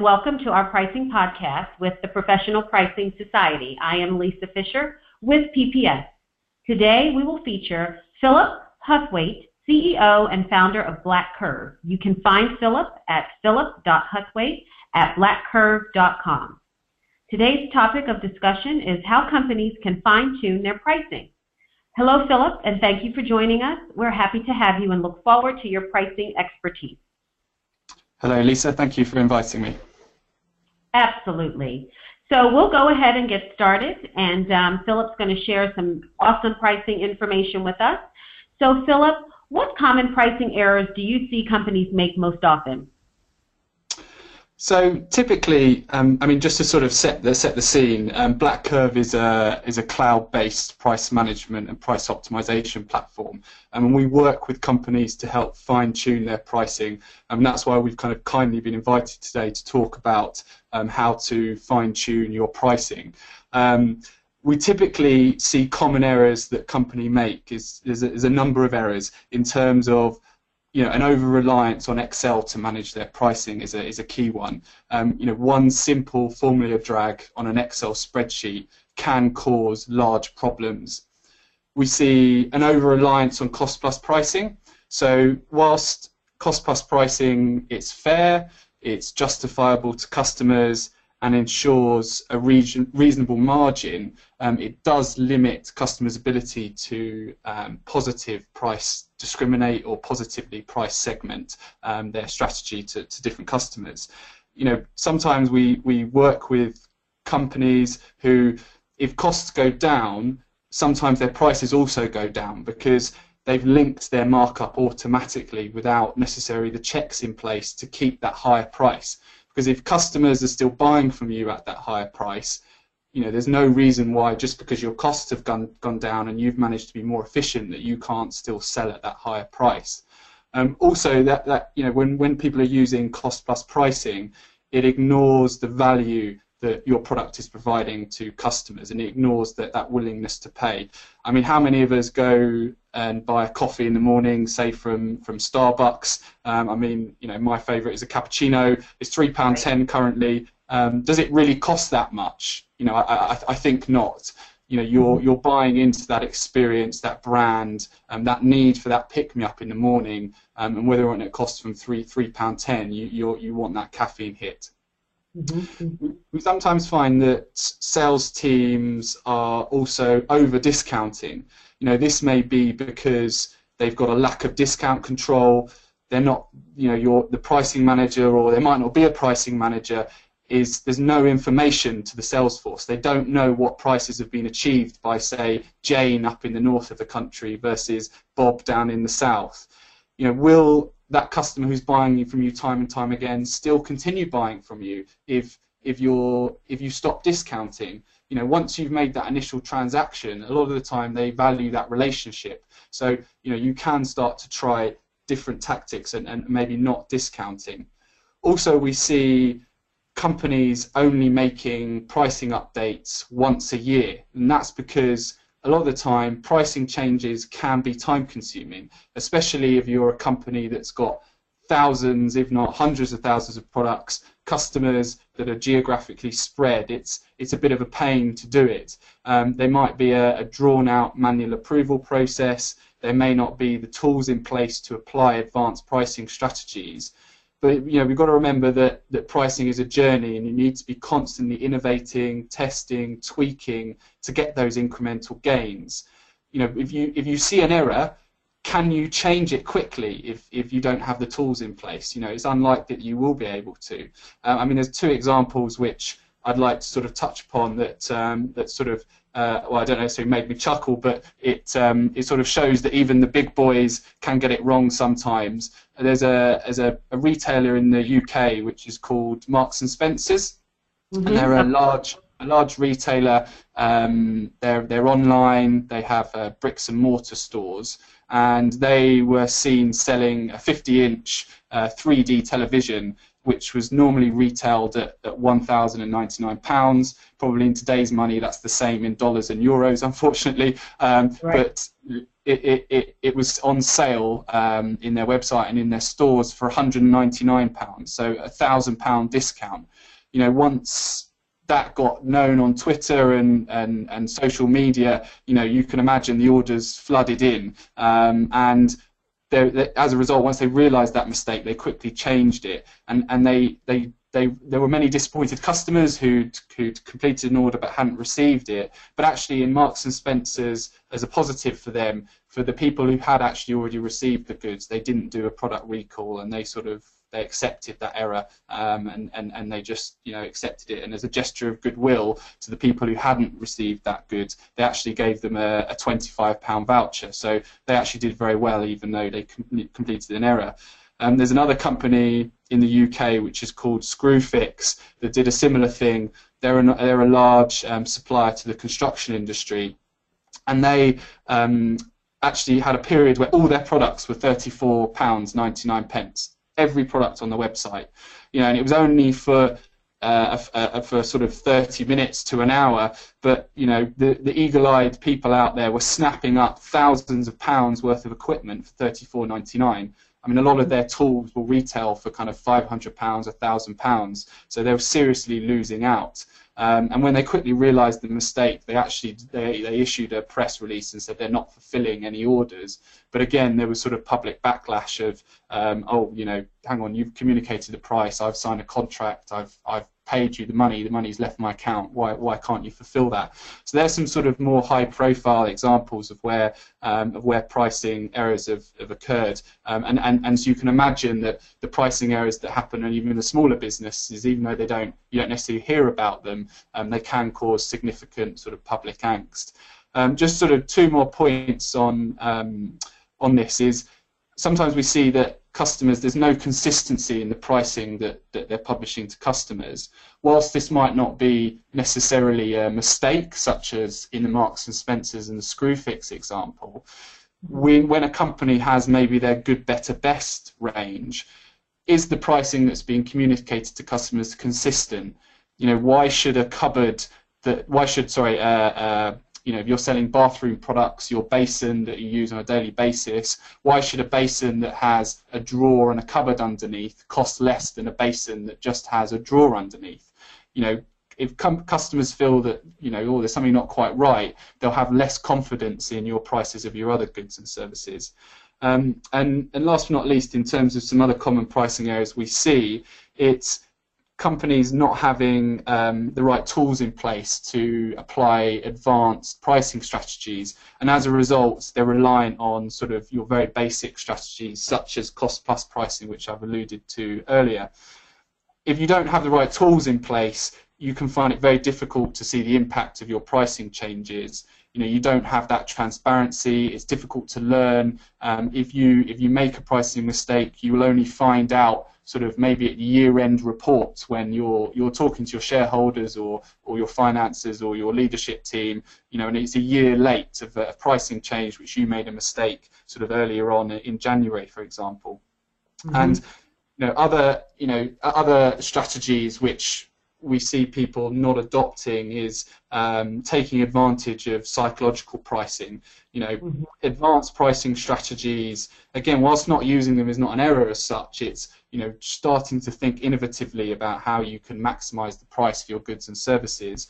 Welcome to our pricing podcast with the Professional Pricing Society. I am Lisa Fisher with PPS. Today we will feature Philip Huthwaite, CEO and founder of Black Curve. You can find Philip at philip.huthwaite at blackcurve.com. Today's topic of discussion is how companies can fine-tune their pricing. Hello, Philip, and thank you for joining us. We're happy to have you and look forward to your pricing expertise. Hello, Lisa. Thank you for inviting me. Absolutely. So we'll go ahead and get started, and um, Philip's going to share some awesome pricing information with us. So, Philip, what common pricing errors do you see companies make most often? So typically, um, I mean, just to sort of set the set the scene, um, Black Curve is a is a cloud-based price management and price optimization platform, and we work with companies to help fine-tune their pricing, and that's why we've kind of kindly been invited today to talk about um, how to fine-tune your pricing. Um, we typically see common errors that company make is is is a number of errors in terms of you know, an over reliance on Excel to manage their pricing is a, is a key one. Um, you know, one simple formula drag on an Excel spreadsheet can cause large problems. We see an over reliance on cost plus pricing. So whilst cost plus pricing is fair, it's justifiable to customers, and ensures a region, reasonable margin, um, it does limit customers' ability to um, positive price discriminate or positively price segment um, their strategy to, to different customers. You know, sometimes we, we work with companies who, if costs go down, sometimes their prices also go down because they've linked their markup automatically without necessarily the checks in place to keep that higher price. Because if customers are still buying from you at that higher price, you know, there's no reason why just because your costs have gone gone down and you've managed to be more efficient that you can't still sell at that higher price. Um, also, that, that you know, when when people are using cost plus pricing, it ignores the value that your product is providing to customers and it ignores that, that willingness to pay. I mean, how many of us go and buy a coffee in the morning, say from, from Starbucks? Um, I mean, you know, my favourite is a cappuccino. It's £3.10 currently. Um, does it really cost that much? You know, I, I, I think not you know you're you're buying into that experience, that brand, and um, that need for that pick me up in the morning, um, and whether or not it costs from three three pound ten, you you you want that caffeine hit. Mm-hmm. We sometimes find that sales teams are also over discounting. You know, this may be because they've got a lack of discount control. They're not, you know, you're the pricing manager, or there might not be a pricing manager. Is there's no information to the sales force. They don't know what prices have been achieved by, say, Jane up in the north of the country versus Bob down in the south. You know, will that customer who's buying from you time and time again still continue buying from you if if you're if you stop discounting you know once you've made that initial transaction a lot of the time they value that relationship so you know you can start to try different tactics and, and maybe not discounting also we see companies only making pricing updates once a year and that's because a lot of the time pricing changes can be time consuming, especially if you're a company that's got thousands, if not hundreds of thousands of products, customers that are geographically spread. It's it's a bit of a pain to do it. Um, there might be a, a drawn out manual approval process. There may not be the tools in place to apply advanced pricing strategies. But you know, we've got to remember that, that pricing is a journey and you need to be constantly innovating, testing, tweaking to get those incremental gains. You know, if you if you see an error, can you change it quickly if, if you don't have the tools in place? You know, it's unlikely that you will be able to. Uh, I mean, there's two examples which I'd like to sort of touch upon that um, that sort of uh, well, I don't know, so it made me chuckle, but it um, it sort of shows that even the big boys can get it wrong sometimes. There's a there's a, a retailer in the UK which is called Marks and Spencers, mm-hmm. and they're a large a large retailer. Um, they're they're online. They have uh, bricks and mortar stores, and they were seen selling a 50-inch uh, 3D television which was normally retailed at, at £1,099. Probably in today's money, that's the same in dollars and euros, unfortunately. Um, right. But it, it, it, it was on sale um, in their website and in their stores for 199 pounds, so a thousand pound discount. You know, once that got known on Twitter and, and, and social media, you know, you can imagine the orders flooded in, um, and they, as a result, once they realised that mistake, they quickly changed it, and, and they, they they, there were many disappointed customers who'd, who'd completed an order but hadn't received it. But actually, in Marks and Spencers, as a positive for them, for the people who had actually already received the goods, they didn't do a product recall and they sort of they accepted that error um, and, and, and they just you know accepted it and as a gesture of goodwill to the people who hadn't received that goods they actually gave them a, a 25 pound voucher so they actually did very well even though they com- completed an error um, there's another company in the UK which is called Screwfix that did a similar thing. They're, an, they're a large um, supplier to the construction industry, and they um, actually had a period where all their products were £34.99 pence. Every product on the website, you know, and it was only for uh, for sort of 30 minutes to an hour, but you know the, the eagle-eyed people out there were snapping up thousands of pounds worth of equipment for 34.99 I mean, a lot of their tools will retail for kind of £500, £1,000, so they were seriously losing out. Um, and when they quickly realised the mistake, they actually they, they issued a press release and said they're not fulfilling any orders. But again, there was sort of public backlash of, um, oh, you know, hang on, you've communicated the price, I've signed a contract, I've I've paid you the money, the money's left my account. Why why can't you fulfil that? So there's some sort of more high-profile examples of where um, of where pricing errors have, have occurred, um, and, and and so you can imagine that the pricing errors that happen, and even the smaller businesses, even though they don't you don't necessarily hear about them, um, they can cause significant sort of public angst. Um, just sort of two more points on um, on this is sometimes we see that customers, there's no consistency in the pricing that, that they're publishing to customers. Whilst this might not be necessarily a mistake, such as in the Marks and Spencers and the Screwfix example, when, when a company has maybe their good, better, best range, is the pricing that's being communicated to customers consistent? You know, why should a cupboard that why should sorry uh, uh, you know, if you're selling bathroom products, your basin that you use on a daily basis, why should a basin that has a drawer and a cupboard underneath cost less than a basin that just has a drawer underneath? You know, if customers feel that you know, oh, there's something not quite right, they'll have less confidence in your prices of your other goods and services. Um, and, and last but not least, in terms of some other common pricing areas we see, it's companies not having um, the right tools in place to apply advanced pricing strategies, and as a result, they're reliant on sort of your very basic strategies, such as cost plus pricing, which I've alluded to earlier. If you don't have the right tools in place, you can find it very difficult to see the impact of your pricing changes. You know, you don't have that transparency. It's difficult to learn. Um, if you if you make a pricing mistake, you will only find out sort of maybe at year-end reports when you're you're talking to your shareholders or or your finances or your leadership team, you know, and it's a year late of a pricing change which you made a mistake sort of earlier on in January, for example, mm-hmm. and you know other you know other strategies which we see people not adopting is um, taking advantage of psychological pricing. You know, mm-hmm. advanced pricing strategies. Again, whilst not using them is not an error as such, it's you know starting to think innovatively about how you can maximize the price for your goods and services.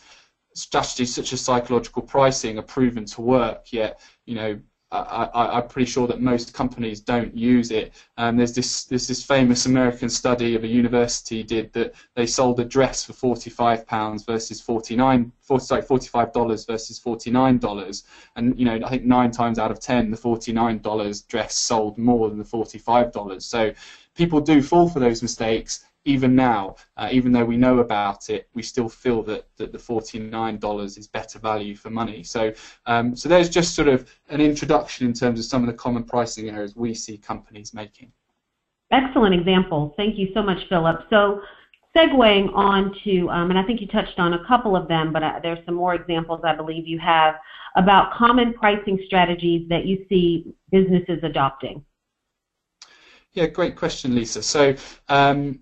Strategies such as psychological pricing are proven to work, yet you know I, am pretty sure that most companies don't use it. Um, there's this there's this famous American study of a university did that they sold a dress for 45 pounds versus 49 40, sorry 45 dollars versus 49 dollars, and you know I think nine times out of ten the 49 dollars dress sold more than the 45 dollars. So people do fall for those mistakes even now, uh, even though we know about it, we still feel that, that the $49 is better value for money. So, um, so there's just sort of an introduction in terms of some of the common pricing errors we see companies making. Excellent example. Thank you so much, Philip. So, segueing on to, um, and I think you touched on a couple of them, but uh, there's some more examples I believe you have about common pricing strategies that you see businesses adopting. Yeah, great question, Lisa. So, um,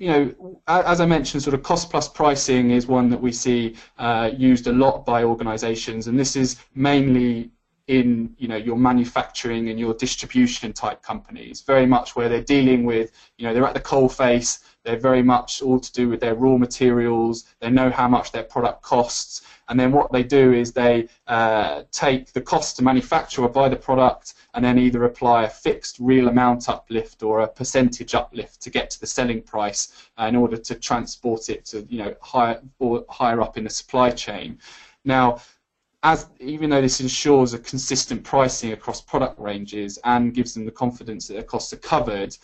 you know, as I mentioned, sort of cost plus pricing is one that we see uh, used a lot by organisations, and this is mainly in you know your manufacturing and your distribution type companies, very much where they're dealing with you know they're at the coal face, they're very much all to do with their raw materials, they know how much their product costs, and then what they do is they uh, take the cost to manufacture or buy the product and then either apply a fixed real amount uplift or a percentage uplift to get to the selling price uh, in order to transport it to you know higher or higher up in the supply chain. Now, as even though this ensures a consistent pricing across product ranges and gives them the confidence that their costs are covered,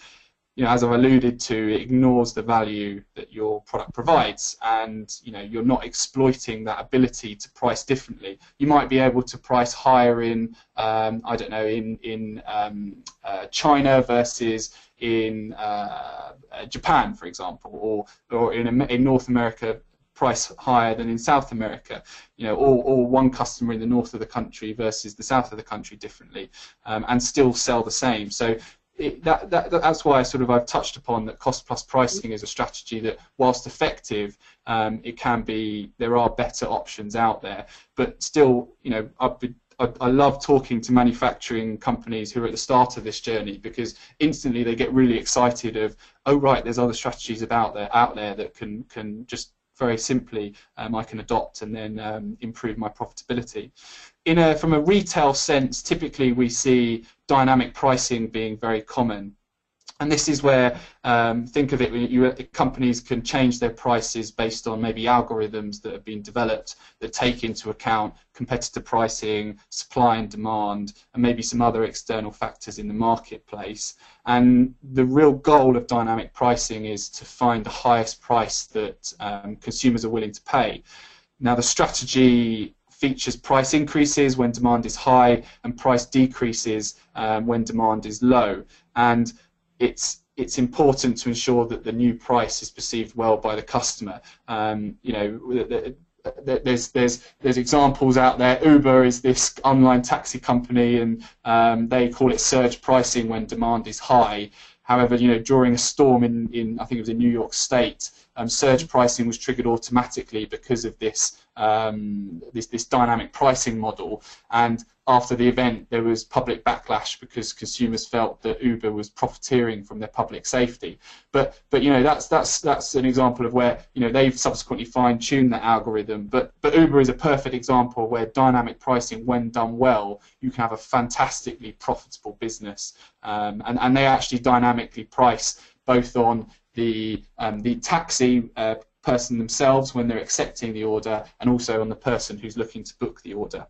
you know, as I've alluded to, it ignores the value that your product provides, and you know, you're not exploiting that ability to price differently. You might be able to price higher in, um, I don't know, in in um, uh, China versus in uh, Japan, for example, or or in in North America price higher than in South America, you know, or, or one customer in the north of the country versus the south of the country differently, um, and still sell the same. So it, that, that, that's why I sort of I've touched upon that cost plus pricing is a strategy that, whilst effective, um, it can be there are better options out there. But still, you know, I've I love talking to manufacturing companies who are at the start of this journey because instantly they get really excited of, oh right, there's other strategies about there out there that can can just very simply um, I can adopt and then um, improve my profitability. In a, from a retail sense, typically we see dynamic pricing being very common. And this is where, um, think of it, you, companies can change their prices based on maybe algorithms that have been developed that take into account competitor pricing, supply and demand, and maybe some other external factors in the marketplace. And the real goal of dynamic pricing is to find the highest price that um, consumers are willing to pay. Now, the strategy features price increases when demand is high and price decreases um, when demand is low. And it's it's important to ensure that the new price is perceived well by the customer. Um, you know, there's there's there's examples out there. Uber is this online taxi company, and um, they call it surge pricing when demand is high. However, you know, during a storm in, in I think it was in New York State, um, surge pricing was triggered automatically because of this um, this this dynamic pricing model. And after the event, there was public backlash because consumers felt that Uber was profiteering from their public safety. But but you know that's that's that's an example of where you know they've subsequently fine-tuned that algorithm. But but Uber is a perfect example where dynamic pricing, when done well, you can have a fantastically profitable business. Um, and and they actually dynamically price both on the um, the taxi uh, person themselves when they're accepting the order, and also on the person who's looking to book the order.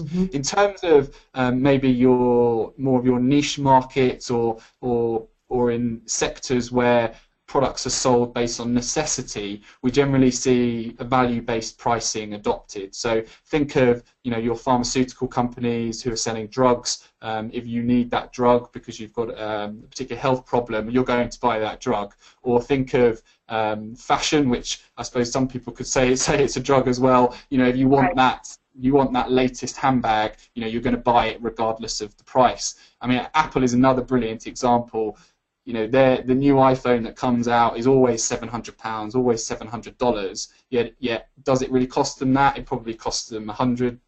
Mm-hmm. In terms of um, maybe your more of your niche markets or or or in sectors where products are sold based on necessity, we generally see a value-based pricing adopted. So think of you know your pharmaceutical companies who are selling drugs. Um, if you need that drug because you've got um, a particular health problem, you're going to buy that drug. Or think of um, fashion, which I suppose some people could say say it's a drug as well. You know, if you want right. that you want that latest handbag, you know, you're going to buy it regardless of the price. I mean, Apple is another brilliant example. You know, the new iPhone that comes out is always seven hundred pounds, always seven hundred dollars. Yet, yet, does it really cost them that? It probably costs them a hundred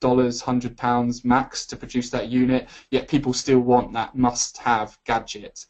dollars, hundred pounds max to produce that unit. Yet people still want that must-have gadget.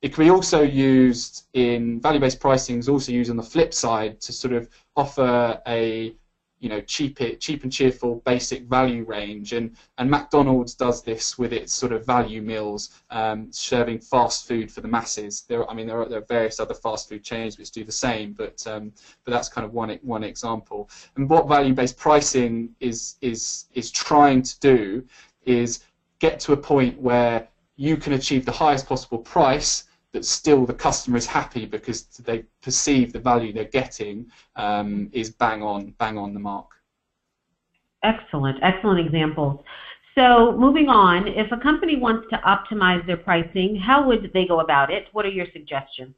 It can be also used in value-based pricing. Is also used on the flip side to sort of offer a you know cheap cheap and cheerful basic value range. And and McDonald's does this with its sort of value meals um, serving fast food for the masses. There I mean there are, there are various other fast food chains which do the same but um, but that's kind of one one example. And what value based pricing is is is trying to do is get to a point where you can achieve the highest possible price that still the customer is happy because they perceive the value they're getting um, is bang on, bang on the mark. Excellent, excellent examples. So moving on, if a company wants to optimize their pricing, how would they go about it? What are your suggestions?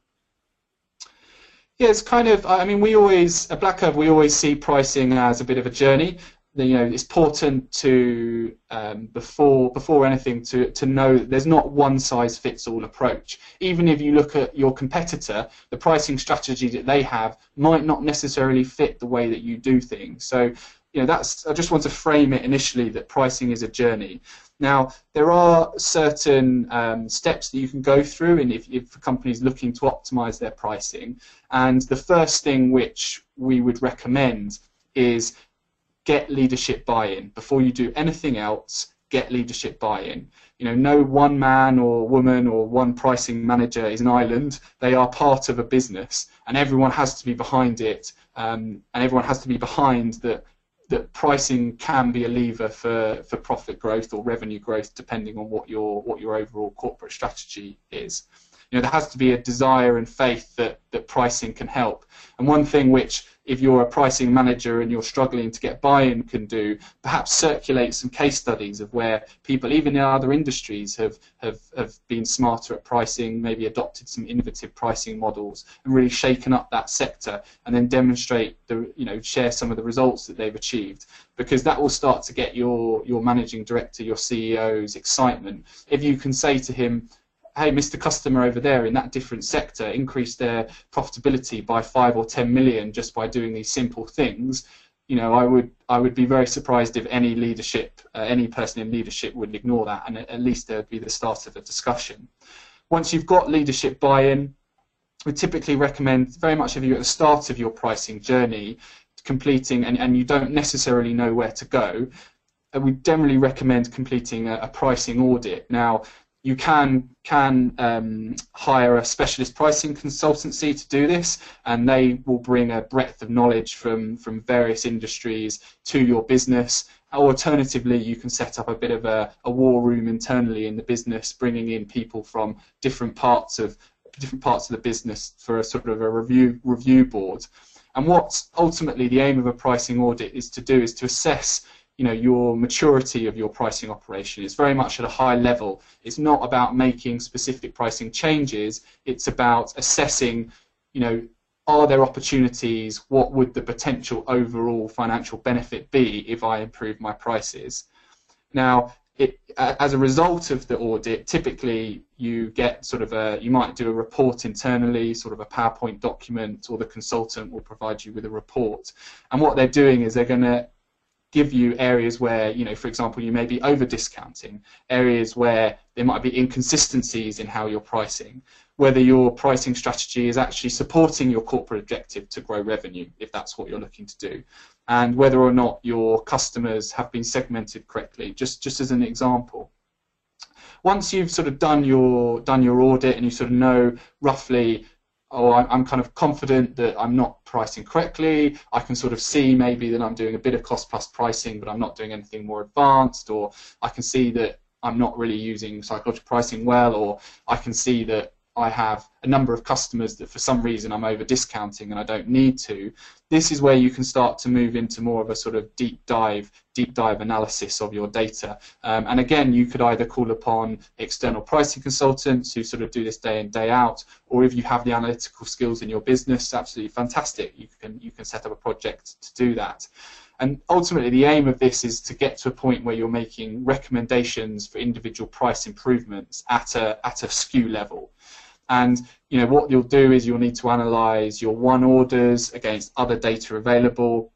Yeah, it's kind of. I mean, we always at Black Curve we always see pricing as a bit of a journey you know it's important to um, before before anything to to know that there's not one size fits all approach. Even if you look at your competitor, the pricing strategy that they have might not necessarily fit the way that you do things. So you know, that's I just want to frame it initially that pricing is a journey. Now, there are certain um, steps that you can go through, and if, if is looking to optimize their pricing, and the first thing which we would recommend is get leadership buy-in before you do anything else. Get leadership buy-in. You know, no one man or woman or one pricing manager is an island. They are part of a business, and everyone has to be behind it, um, and everyone has to be behind that that pricing can be a lever for, for profit growth or revenue growth depending on what your what your overall corporate strategy is. You know, there has to be a desire and faith that, that pricing can help. And one thing which if you're a pricing manager and you're struggling to get buy-in can do, perhaps circulate some case studies of where people, even in other industries, have, have, have been smarter at pricing, maybe adopted some innovative pricing models and really shaken up that sector and then demonstrate the, you know, share some of the results that they've achieved because that will start to get your, your managing director, your CEO's excitement. If you can say to him, hey, Mr. Customer over there in that different sector increased their profitability by five or ten million just by doing these simple things, you know, I would I would be very surprised if any leadership, uh, any person in leadership would ignore that, and at least there would be the start of a discussion. Once you've got leadership buy-in, we typically recommend very much if you're at the start of your pricing journey, completing, and, and you don't necessarily know where to go, we generally recommend completing a, a pricing audit. Now, you can can um, hire a specialist pricing consultancy to do this, and they will bring a breadth of knowledge from from various industries to your business. Alternatively, you can set up a bit of a, a war room internally in the business, bringing in people from different parts of different parts of the business for a sort of a review review board. And what ultimately the aim of a pricing audit is to do is to assess you know your maturity of your pricing operation is very much at a high level. It's not about making specific pricing changes. It's about assessing, you know, are there opportunities? What would the potential overall financial benefit be if I improve my prices? Now, it, as a result of the audit, typically you get sort of a, you might do a report internally, sort of a PowerPoint document, or the consultant will provide you with a report. And what they're doing is they're going to give you areas where, you know, for example, you may be over discounting, areas where there might be inconsistencies in how you're pricing, whether your pricing strategy is actually supporting your corporate objective to grow revenue, if that's what you're looking to do, and whether or not your customers have been segmented correctly, just, just as an example. Once you've sort of done your done your audit and you sort of know roughly oh, I'm kind of confident that I'm not pricing correctly. I can sort of see maybe that I'm doing a bit of cost plus pricing, but I'm not doing anything more advanced, or I can see that I'm not really using psychological pricing well, or I can see that I have a number of customers that for some reason I'm over discounting and I don't need to, this is where you can start to move into more of a sort of deep dive, deep dive analysis of your data. Um, and again, you could either call upon external pricing consultants who sort of do this day in day out, or if you have the analytical skills in your business, absolutely fantastic. You can you can set up a project to do that. And ultimately, the aim of this is to get to a point where you're making recommendations for individual price improvements at a at a SKU level. And you know what you'll do is you'll need to analyze your one orders against other data available.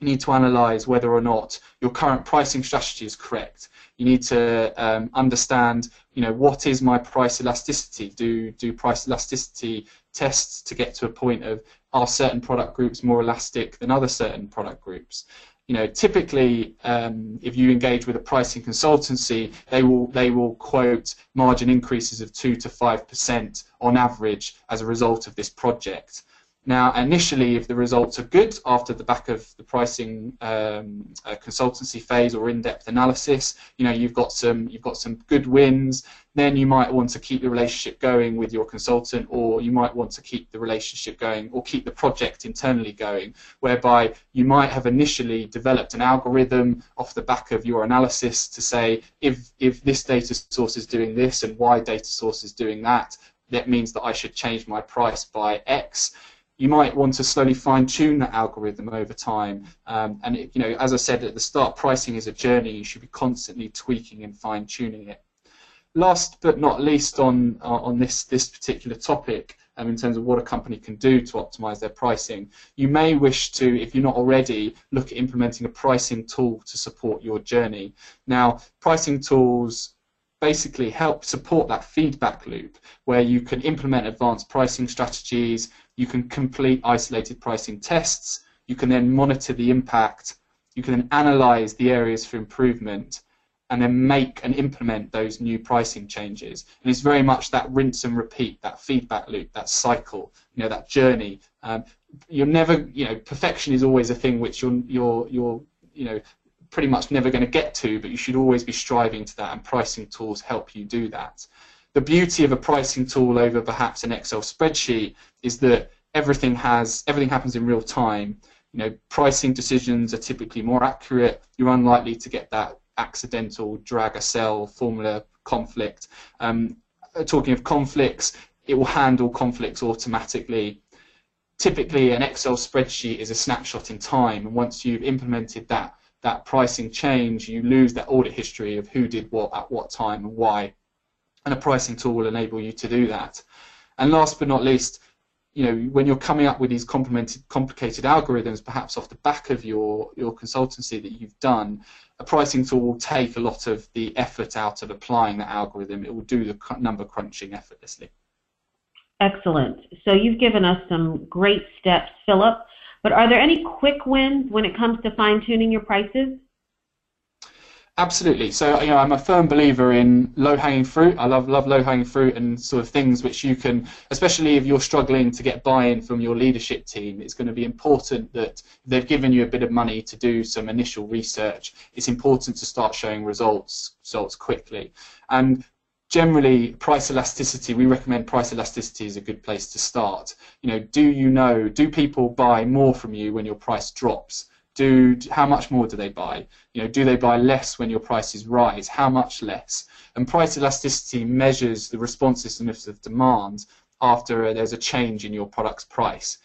You need to analyze whether or not your current pricing strategy is correct. You need to um, understand, you know, what is my price elasticity? Do do price elasticity tests to get to a point of are certain product groups more elastic than other certain product groups? You know, typically, um, if you engage with a pricing consultancy, they will they will quote margin increases of two to five percent on average as a result of this project. Now, initially, if the results are good after the back of the pricing um, uh, consultancy phase or in-depth analysis, you know you've got some you've got some good wins. Then you might want to keep the relationship going with your consultant, or you might want to keep the relationship going, or keep the project internally going, whereby you might have initially developed an algorithm off the back of your analysis to say if if this data source is doing this and why data source is doing that, that means that I should change my price by X you might want to slowly fine tune that algorithm over time. Um, and it, you know, as I said at the start, pricing is a journey. You should be constantly tweaking and fine tuning it. Last but not least on uh, on this this particular topic, um, in terms of what a company can do to optimize their pricing. You may wish to, if you're not already, look at implementing a pricing tool to support your journey. Now, pricing tools basically help support that feedback loop where you can implement advanced pricing strategies, you can complete isolated pricing tests, you can then monitor the impact, you can then analyze the areas for improvement, and then make and implement those new pricing changes. And it's very much that rinse and repeat, that feedback loop, that cycle, you know, that journey. Um, you're never, you know, perfection is always a thing which you're, you're, you're, you know, pretty much never going to get to, but you should always be striving to that, and pricing tools help you do that. The beauty of a pricing tool over perhaps an Excel spreadsheet is that everything has everything happens in real time. You know, pricing decisions are typically more accurate. You're unlikely to get that accidental drag a cell formula conflict. Um, talking of conflicts, it will handle conflicts automatically. Typically, an Excel spreadsheet is a snapshot in time, and once you've implemented that that pricing change, you lose that audit history of who did what at what time and why. And a pricing tool will enable you to do that. And last but not least, you know, when you're coming up with these complicated algorithms, perhaps off the back of your, your consultancy that you've done, a pricing tool will take a lot of the effort out of applying that algorithm. It will do the number crunching effortlessly. Excellent. So you've given us some great steps, Philip. But are there any quick wins when it comes to fine tuning your prices? Absolutely. So you know, I'm a firm believer in low-hanging fruit. I love love low-hanging fruit and sort of things which you can, especially if you're struggling to get buy-in from your leadership team. It's going to be important that they've given you a bit of money to do some initial research. It's important to start showing results results quickly. And generally price elasticity we recommend price elasticity is a good place to start you know do you know do people buy more from you when your price drops do how much more do they buy? You know do they buy less when your prices rise? How much less? And price elasticity measures the responsiveness of demand after uh, there's a change in your product's price.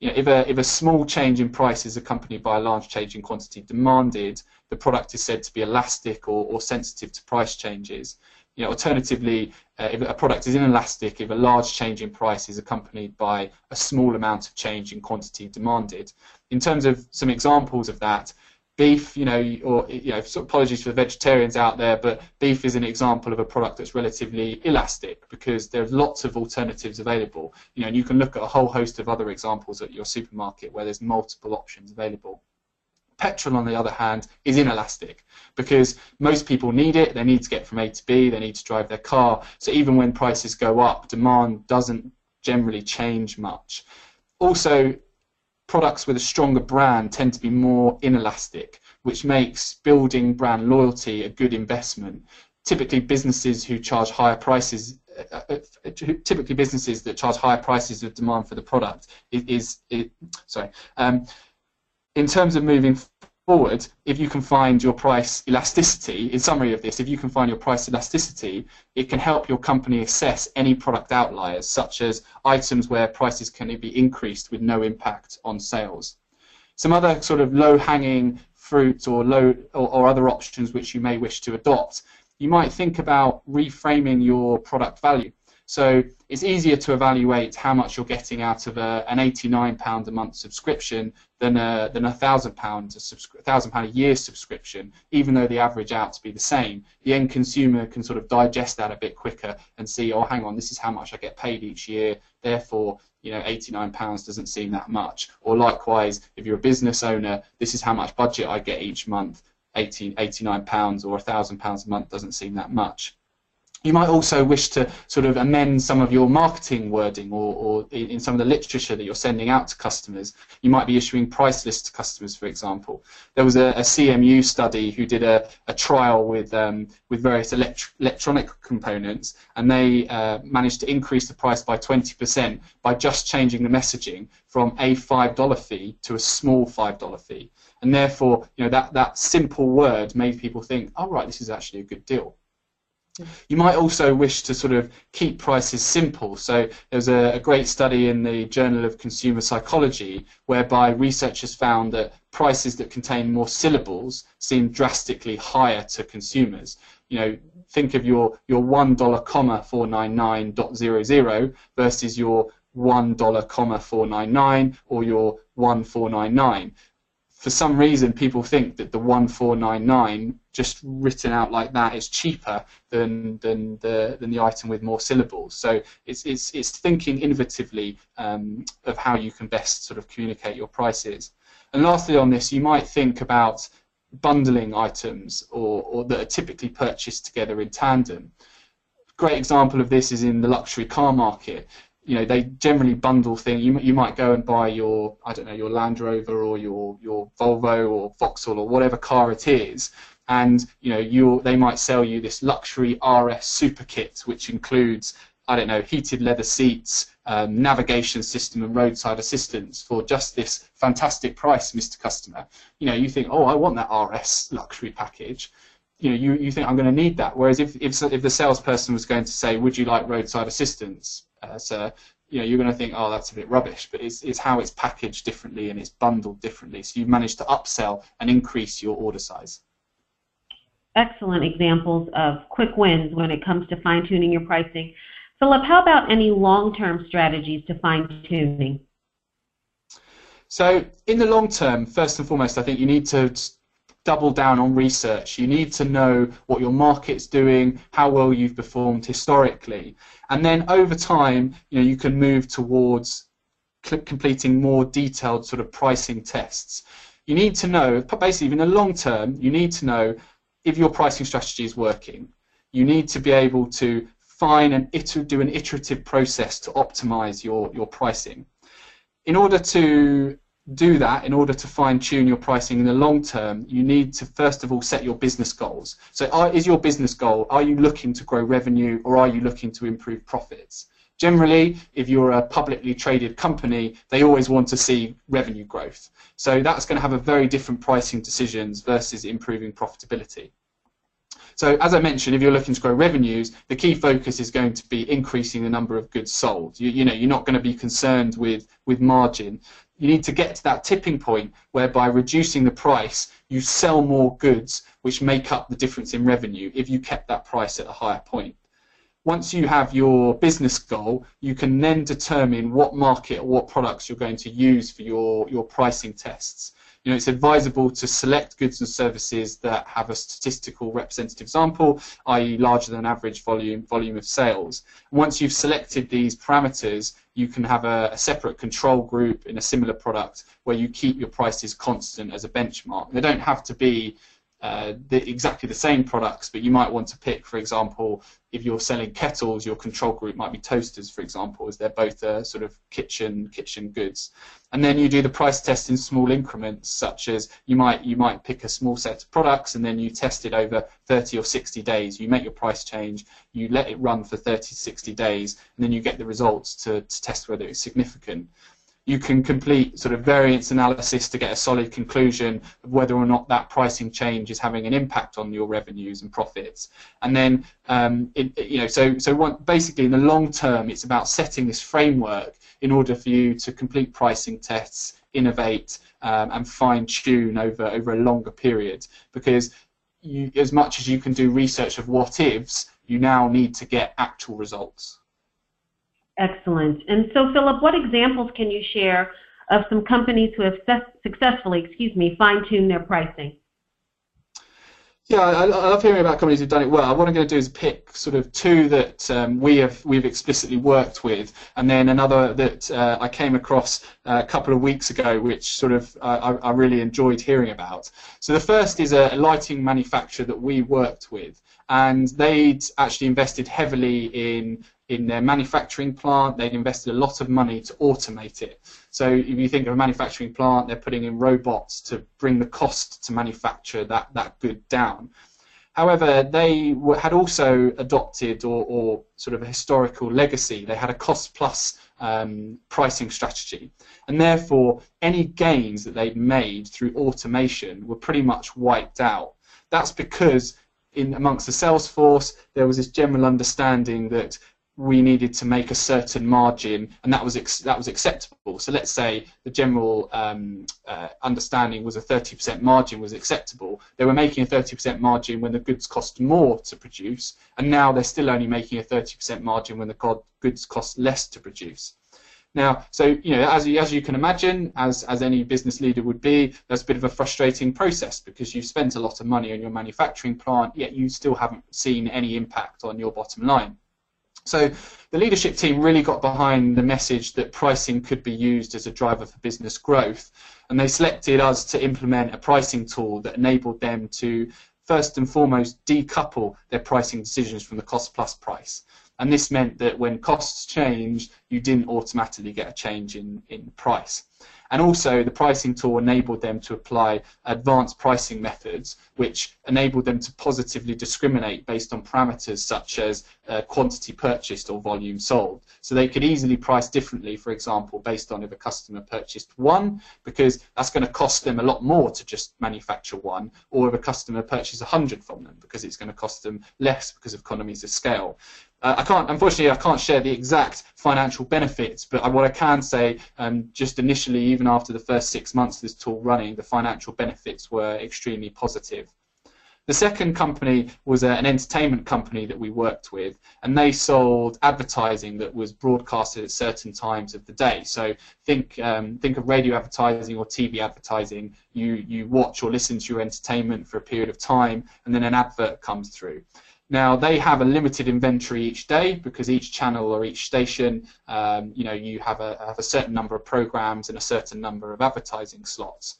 You know, if a if a small change in price is accompanied by a large change in quantity demanded the product is said to be elastic or, or sensitive to price changes you know, alternatively, uh, if a product is inelastic, if a large change in price is accompanied by a small amount of change in quantity demanded. In terms of some examples of that, beef, you know, or you know, apologies for the vegetarians out there, but beef is an example of a product that's relatively elastic because there's lots of alternatives available. You know, and you can look at a whole host of other examples at your supermarket where there's multiple options available. Petrol, on the other hand, is inelastic because most people need it. They need to get from A to B. They need to drive their car. So even when prices go up, demand doesn't generally change much. Also, products with a stronger brand tend to be more inelastic, which makes building brand loyalty a good investment. Typically, businesses who charge higher prices uh, uh, uh typically businesses that charge higher prices of demand for the product is, is, sorry um, in terms of moving forward, if you can find your price elasticity, in summary of this, if you can find your price elasticity, it can help your company assess any product outliers, such as items where prices can be increased with no impact on sales. Some other sort of low-hanging fruit or low or, or other options which you may wish to adopt, you might think about reframing your product value. So it's easier to evaluate how much you're getting out of a, an £89 a month subscription than a, than a thousand pound a thousand pound a year subscription, even though the average out to be the same. The end consumer can sort of digest that a bit quicker and see, oh, hang on, this is how much I get paid each year. Therefore, you know, 89 pounds doesn't seem that much. Or likewise, if you're a business owner, this is how much budget I get each month. 80, 89 pounds or a thousand pounds a month doesn't seem that much. You might also wish to sort of amend some of your marketing wording or, or, in some of the literature that you're sending out to customers. You might be issuing price lists to customers, for example. There was a, a CMU study who did a, a trial with, um, with various elect electronic components, and they uh, managed to increase the price by 20% by just changing the messaging from a $5 fee to a small $5 fee. And therefore, you know, that, that simple word made people think, oh, right, this is actually a good deal. You might also wish to sort of keep prices simple. So there's a, a, great study in the Journal of Consumer Psychology whereby researchers found that prices that contain more syllables seem drastically higher to consumers. You know, think of your, your $1 comma 499.00 versus your one dollar comma four nine nine or your one four nine nine. For some reason, people think that the one four nine nine just written out like that is cheaper than than the than the item with more syllables. So it's it's it's thinking innovatively um, of how you can best sort of communicate your prices. And lastly, on this, you might think about bundling items or, or that are typically purchased together in tandem. Great example of this is in the luxury car market. You know, they generally bundle things. You, you might go and buy your, I don't know, your Land Rover or your, your Volvo or Vauxhall or whatever car it is, and you know, you they might sell you this luxury RS super kit, which includes I don't know, heated leather seats, um, navigation system, and roadside assistance for just this fantastic price, Mr. Customer. You know, you think, oh, I want that RS luxury package. You know, you, you think I'm going to need that. Whereas if, if, if the salesperson was going to say, would you like roadside assistance, uh, sir? You know, you're going to think, oh, that's a bit rubbish. But it's, it's how it's packaged differently and it's bundled differently. So you've managed to upsell and increase your order size excellent examples of quick wins when it comes to fine tuning your pricing. Philip, how about any long-term strategies to fine-tuning? So in the long term, first and foremost, I think you need to double down on research. You need to know what your market's doing, how well you've performed historically, and then over time, you know, you can move towards completing more detailed sort of pricing tests. You need to know, basically, in the long term, you need to know if your pricing strategy is working. You need to be able to fine and iter- do an iterative process to optimize your, your pricing. In order to do that, in order to fine tune your pricing in the long term, you need to first of all set your business goals. So, are, is your business goal, are you looking to grow revenue or are you looking to improve profits? Generally, if you're a publicly traded company, they always want to see revenue growth. So, that's going to have a very different pricing decisions versus improving profitability. So as I mentioned, if you're looking to grow revenues, the key focus is going to be increasing the number of goods sold. You, you know, you're not going to be concerned with, with margin. You need to get to that tipping point whereby reducing the price, you sell more goods which make up the difference in revenue if you kept that price at a higher point. Once you have your business goal, you can then determine what market or what products you're going to use for your, your pricing tests you know, it's advisable to select goods and services that have a statistical representative sample, i.e. larger than average volume volume of sales. Once you've selected these parameters, you can have a, a, separate control group in a similar product where you keep your prices constant as a benchmark. They don't have to be uh, the, exactly the same products, but you might want to pick, for example, if you're selling kettles, your control group might be toasters, for example, as they're both uh, sort of kitchen kitchen goods. And then you do the price test in small increments, such as you might you might pick a small set of products and then you test it over 30 or 60 days. You make your price change, you let it run for 30 to 60 days, and then you get the results to, to test whether it's significant you can complete sort of variance analysis to get a solid conclusion of whether or not that pricing change is having an impact on your revenues and profits. And then, um, it, you know, so so basically in the long term, it's about setting this framework in order for you to complete pricing tests, innovate, um, and fine tune over over a longer period. Because you, as much as you can do research of what ifs, you now need to get actual results. Excellent. And so, Philip, what examples can you share of some companies who have successfully, excuse me, fine-tuned their pricing? Yeah, I, love hearing about companies who've done it well. What I'm going to do is pick sort of two that um, we have we've explicitly worked with, and then another that uh, I came across uh, a couple of weeks ago, which sort of I, I, really enjoyed hearing about. So the first is a lighting manufacturer that we worked with, and they'd actually invested heavily in in their manufacturing plant. They'd invested a lot of money to automate it. So if you think of a manufacturing plant, they're putting in robots to bring the cost to manufacture that, that good down. However, they had also adopted or, or, sort of a historical legacy. They had a cost plus um, pricing strategy. And therefore, any gains that they'd made through automation were pretty much wiped out. That's because in amongst the sales force, there was this general understanding that we needed to make a certain margin, and that was that was acceptable. So let's say the general um, uh, understanding was a 30% margin was acceptable. They were making a 30% margin when the goods cost more to produce, and now they're still only making a 30% margin when the goods cost less to produce. Now, so you know, as you, as you can imagine, as as any business leader would be, that's a bit of a frustrating process because you've spent a lot of money on your manufacturing plant, yet you still haven't seen any impact on your bottom line. So the leadership team really got behind the message that pricing could be used as a driver for business growth, and they selected us to implement a pricing tool that enabled them to first and foremost decouple their pricing decisions from the cost plus price. And this meant that when costs changed, you didn't automatically get a change in, in price. And also, the pricing tool enabled them to apply advanced pricing methods, which enabled them to positively discriminate based on parameters such as uh, quantity purchased or volume sold. So they could easily price differently, for example, based on if a customer purchased one, because that's going to cost them a lot more to just manufacture one, or if a customer purchases 100 from them, because it's going to cost them less because of economies of scale. Uh, I can't, unfortunately, I can't share the exact financial benefits, but what I can say, um, just initially, even after the first six months of this tool running, the financial benefits were extremely positive. The second company was an entertainment company that we worked with, and they sold advertising that was broadcasted at certain times of the day. So think um, think of radio advertising or TV advertising. You you watch or listen to your entertainment for a period of time, and then an advert comes through. Now they have a limited inventory each day because each channel or each station, um, you know, you have a, have a certain number of programs and a certain number of advertising slots.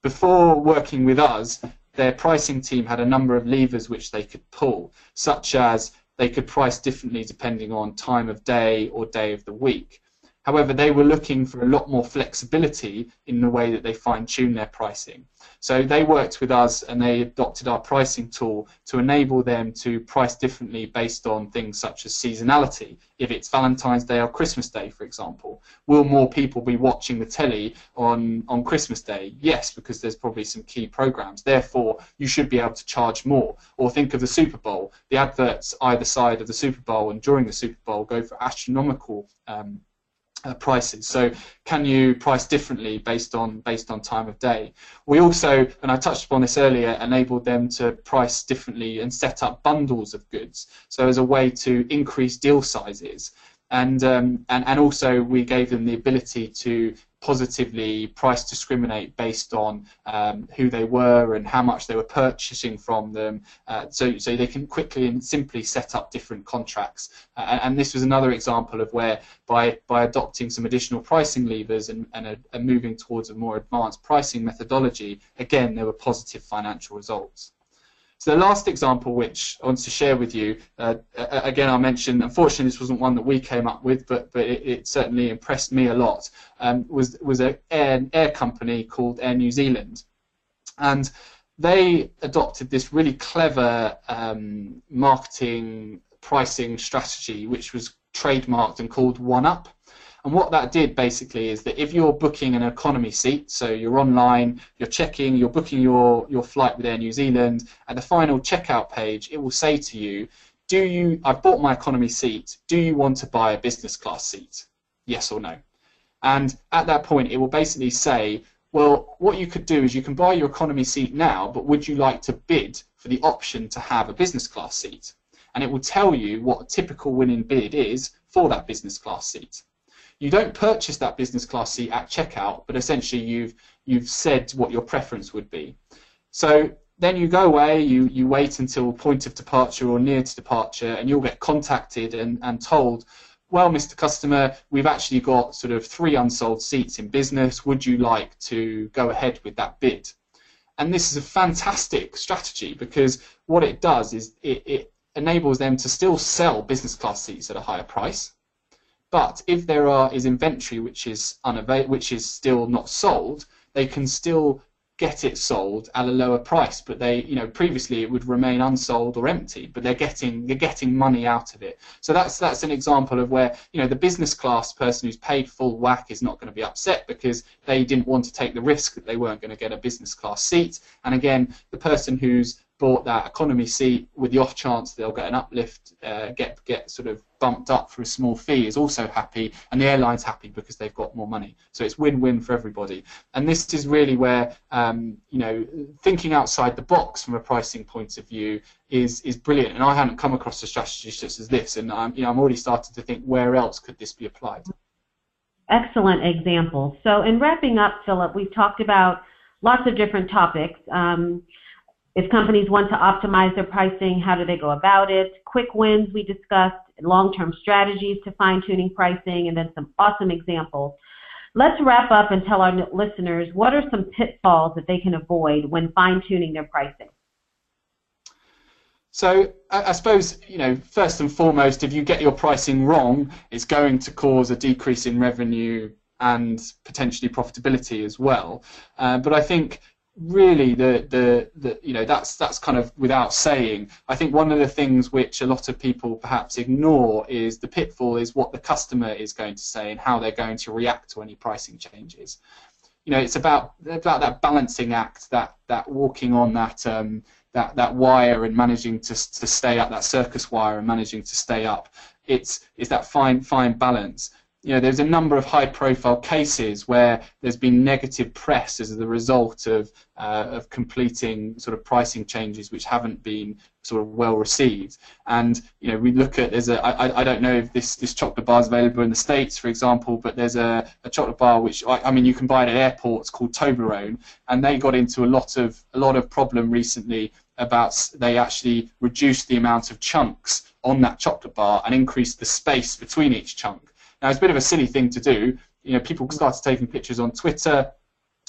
Before working with us, their pricing team had a number of levers which they could pull, such as they could price differently depending on time of day or day of the week. However, they were looking for a lot more flexibility in the way that they fine-tune their pricing. So they worked with us and they adopted our pricing tool to enable them to price differently based on things such as seasonality. If it's Valentine's Day or Christmas Day, for example, will more people be watching the telly on, on Christmas Day? Yes, because there's probably some key programs. Therefore, you should be able to charge more. Or think of the Super Bowl. The adverts either side of the Super Bowl and during the Super Bowl go for astronomical um, uh, prices. So can you price differently based on based on time of day? We also, and I touched upon this earlier, enabled them to price differently and set up bundles of goods. So as a way to increase deal sizes. And, um, and and also we gave them the ability to positively price discriminate based on um, who they were and how much they were purchasing from them, uh, so, so they can quickly and simply set up different contracts. Uh, and, this was another example of where by, by adopting some additional pricing levers and, and, a, and moving towards a more advanced pricing methodology, again, there were positive financial results. So the last example which I want to share with you, uh, again I'll mention, unfortunately this wasn't one that we came up with, but, but it, it certainly impressed me a lot, um, was, was an air, air company called Air New Zealand. And they adopted this really clever um, marketing pricing strategy which was trademarked and called One Up. And what that did basically is that if you're booking an economy seat, so you're online, you're checking, you're booking your, your flight with Air New Zealand, at the final checkout page, it will say to you, do you, I've bought my economy seat, do you want to buy a business class seat? Yes or no? And at that point, it will basically say, well, what you could do is you can buy your economy seat now, but would you like to bid for the option to have a business class seat? And it will tell you what a typical winning bid is for that business class seat you don't purchase that business class seat at checkout, but essentially you've you've said what your preference would be. So then you go away, you, you wait until point of departure or near to departure, and you'll get contacted and, and told, well, Mr. Customer, we've actually got sort of three unsold seats in business. Would you like to go ahead with that bid? And this is a fantastic strategy because what it does is it, it enables them to still sell business class seats at a higher price but if there are is inventory which is unavail- which is still not sold, they can still get it sold at a lower price. But they, you know, previously it would remain unsold or empty. But they're getting they're getting money out of it. So that's that's an example of where you know the business class person who's paid full whack is not going to be upset because they didn't want to take the risk that they weren't going to get a business class seat. And again, the person who's bought that economy seat with the off chance they'll get an uplift, uh, get get sort of bumped up for a small fee is also happy, and the airline's happy because they've got more money. So it's win-win for everybody. And this is really where um, you know thinking outside the box from a pricing point of view is is brilliant. And I hadn't come across a strategy such as this, and I'm you know I'm already starting to think where else could this be applied. Excellent example. So, in wrapping up, Philip, we've talked about lots of different topics. Um, if companies want to optimize their pricing, how do they go about it? Quick wins we discussed, long-term strategies to fine-tuning pricing, and then some awesome examples. Let's wrap up and tell our listeners what are some pitfalls that they can avoid when fine-tuning their pricing. So I, suppose you know first and foremost, if you get your pricing wrong, it's going to cause a decrease in revenue and potentially profitability as well. Uh, but I think really the, the the you know that's that's kind of without saying. I think one of the things which a lot of people perhaps ignore is the pitfall is what the customer is going to say and how they're going to react to any pricing changes. You know, it's about about that balancing act, that that walking on that um, that, that wire and managing to, to stay up, that circus wire and managing to stay up. It's, it's that fine, fine balance. You know, there's a number of high-profile cases where there's been negative press as a result of, uh, of completing sort of pricing changes which haven't been sort of well received. And you know, we look at there's a I, I don't know if this this chocolate bar is available in the states, for example, but there's a, a chocolate bar which I, I mean you can buy it at airports called Toblerone, and they got into a lot of a lot of problem recently about they actually reduced the amount of chunks on that chocolate bar and increased the space between each chunk. Now it's a bit of a silly thing to do. You know, people started taking pictures on Twitter,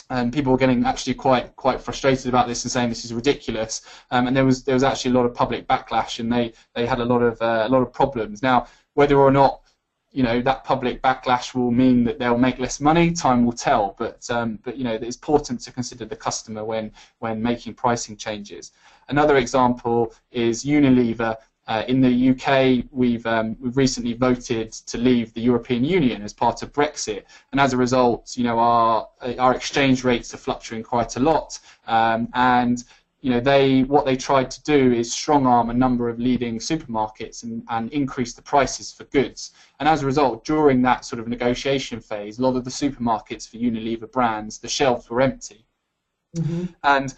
and people were getting actually quite quite frustrated about this and saying this is ridiculous. Um, and there was there was actually a lot of public backlash, and they they had a lot of uh, a lot of problems. Now whether or not you know that public backlash will mean that they'll make less money. Time will tell, but um, but you know it's important to consider the customer when when making pricing changes. Another example is Unilever. Uh, in the UK, we've um, we've recently voted to leave the European Union as part of Brexit, and as a result, you know our our exchange rates are fluctuating quite a lot, um, and you know they what they tried to do is strong arm a number of leading supermarkets and, and increase the prices for goods. And as a result during that sort of negotiation phase a lot of the supermarkets for Unilever brands the shelves were empty. Mm-hmm. and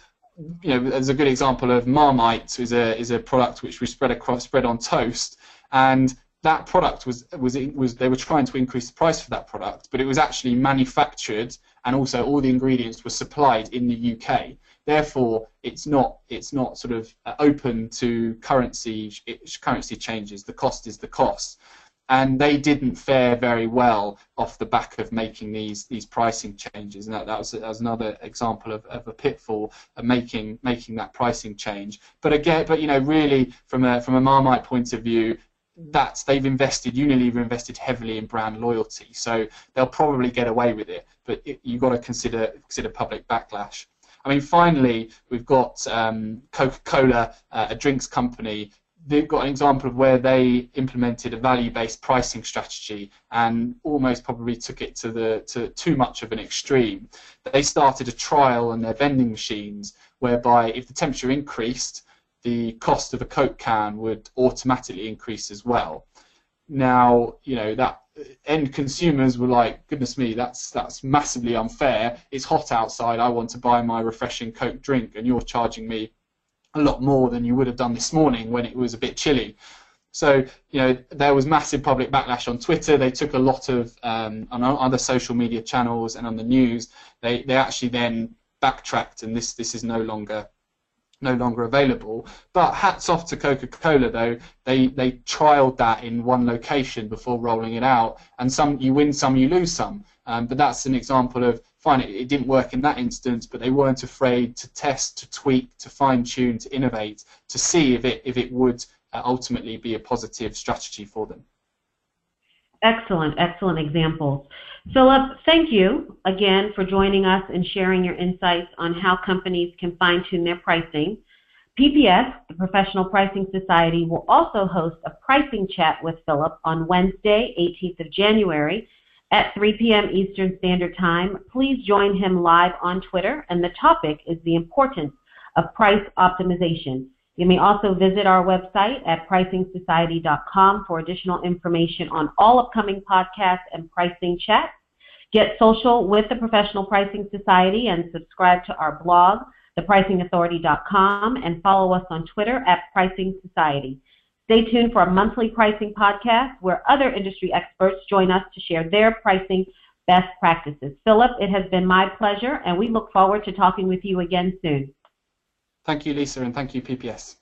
you know, as a good example of Marmite is a is a product which we spread across spread on toast, and that product was was was they were trying to increase the price for that product, but it was actually manufactured and also all the ingredients were supplied in the UK. Therefore, it's not it's not sort of uh, open to currency currency changes. The cost is the cost and they didn't fare very well off the back of making these these pricing changes. And that, that, was, that was another example of, of a pitfall of making making that pricing change. But again, but you know, really from a from a Marmite point of view, that's they've invested Unilever invested heavily in brand loyalty, so they'll probably get away with it. But it, you've got to consider consider public backlash. I mean, finally, we've got um, Coca-Cola, uh, a drinks company, they've got an example of where they implemented a value-based pricing strategy and almost probably took it to the to too much of an extreme. They started a trial on their vending machines whereby if the temperature increased, the cost of a Coke can would automatically increase as well. Now, you know that end consumers were like, "Goodness me, that's that's massively unfair. It's hot outside. I want to buy my refreshing Coke drink, and you're charging me a lot more than you would have done this morning when it was a bit chilly. So, you know, there was massive public backlash on Twitter. They took a lot of, um, on other social media channels and on the news, they, they actually then backtracked and this, this is no longer no longer available. But hats off to Coca-Cola though, they they trialed that in one location before rolling it out, and some you win some, you lose some. Um, but that's an example of fine, it, it, didn't work in that instance, but they weren't afraid to test, to tweak, to fine tune, to innovate, to see if it if it would uh, ultimately be a positive strategy for them. Excellent, excellent examples. Philip, thank you again for joining us and sharing your insights on how companies can fine tune their pricing. PPS, the Professional Pricing Society, will also host a pricing chat with Philip on Wednesday, 18th of January at 3 p.m. Eastern Standard Time. Please join him live on Twitter, and the topic is the importance of price optimization. You may also visit our website at pricingsociety.com for additional information on all upcoming podcasts and pricing chats. Get social with the Professional Pricing Society and subscribe to our blog, thepricingauthority.com, and follow us on Twitter at Pricing Society. Stay tuned for a monthly pricing podcast where other industry experts join us to share their pricing best practices. Philip, it has been my pleasure, and we look forward to talking with you again soon. Thank you, Lisa, and thank you, PPS.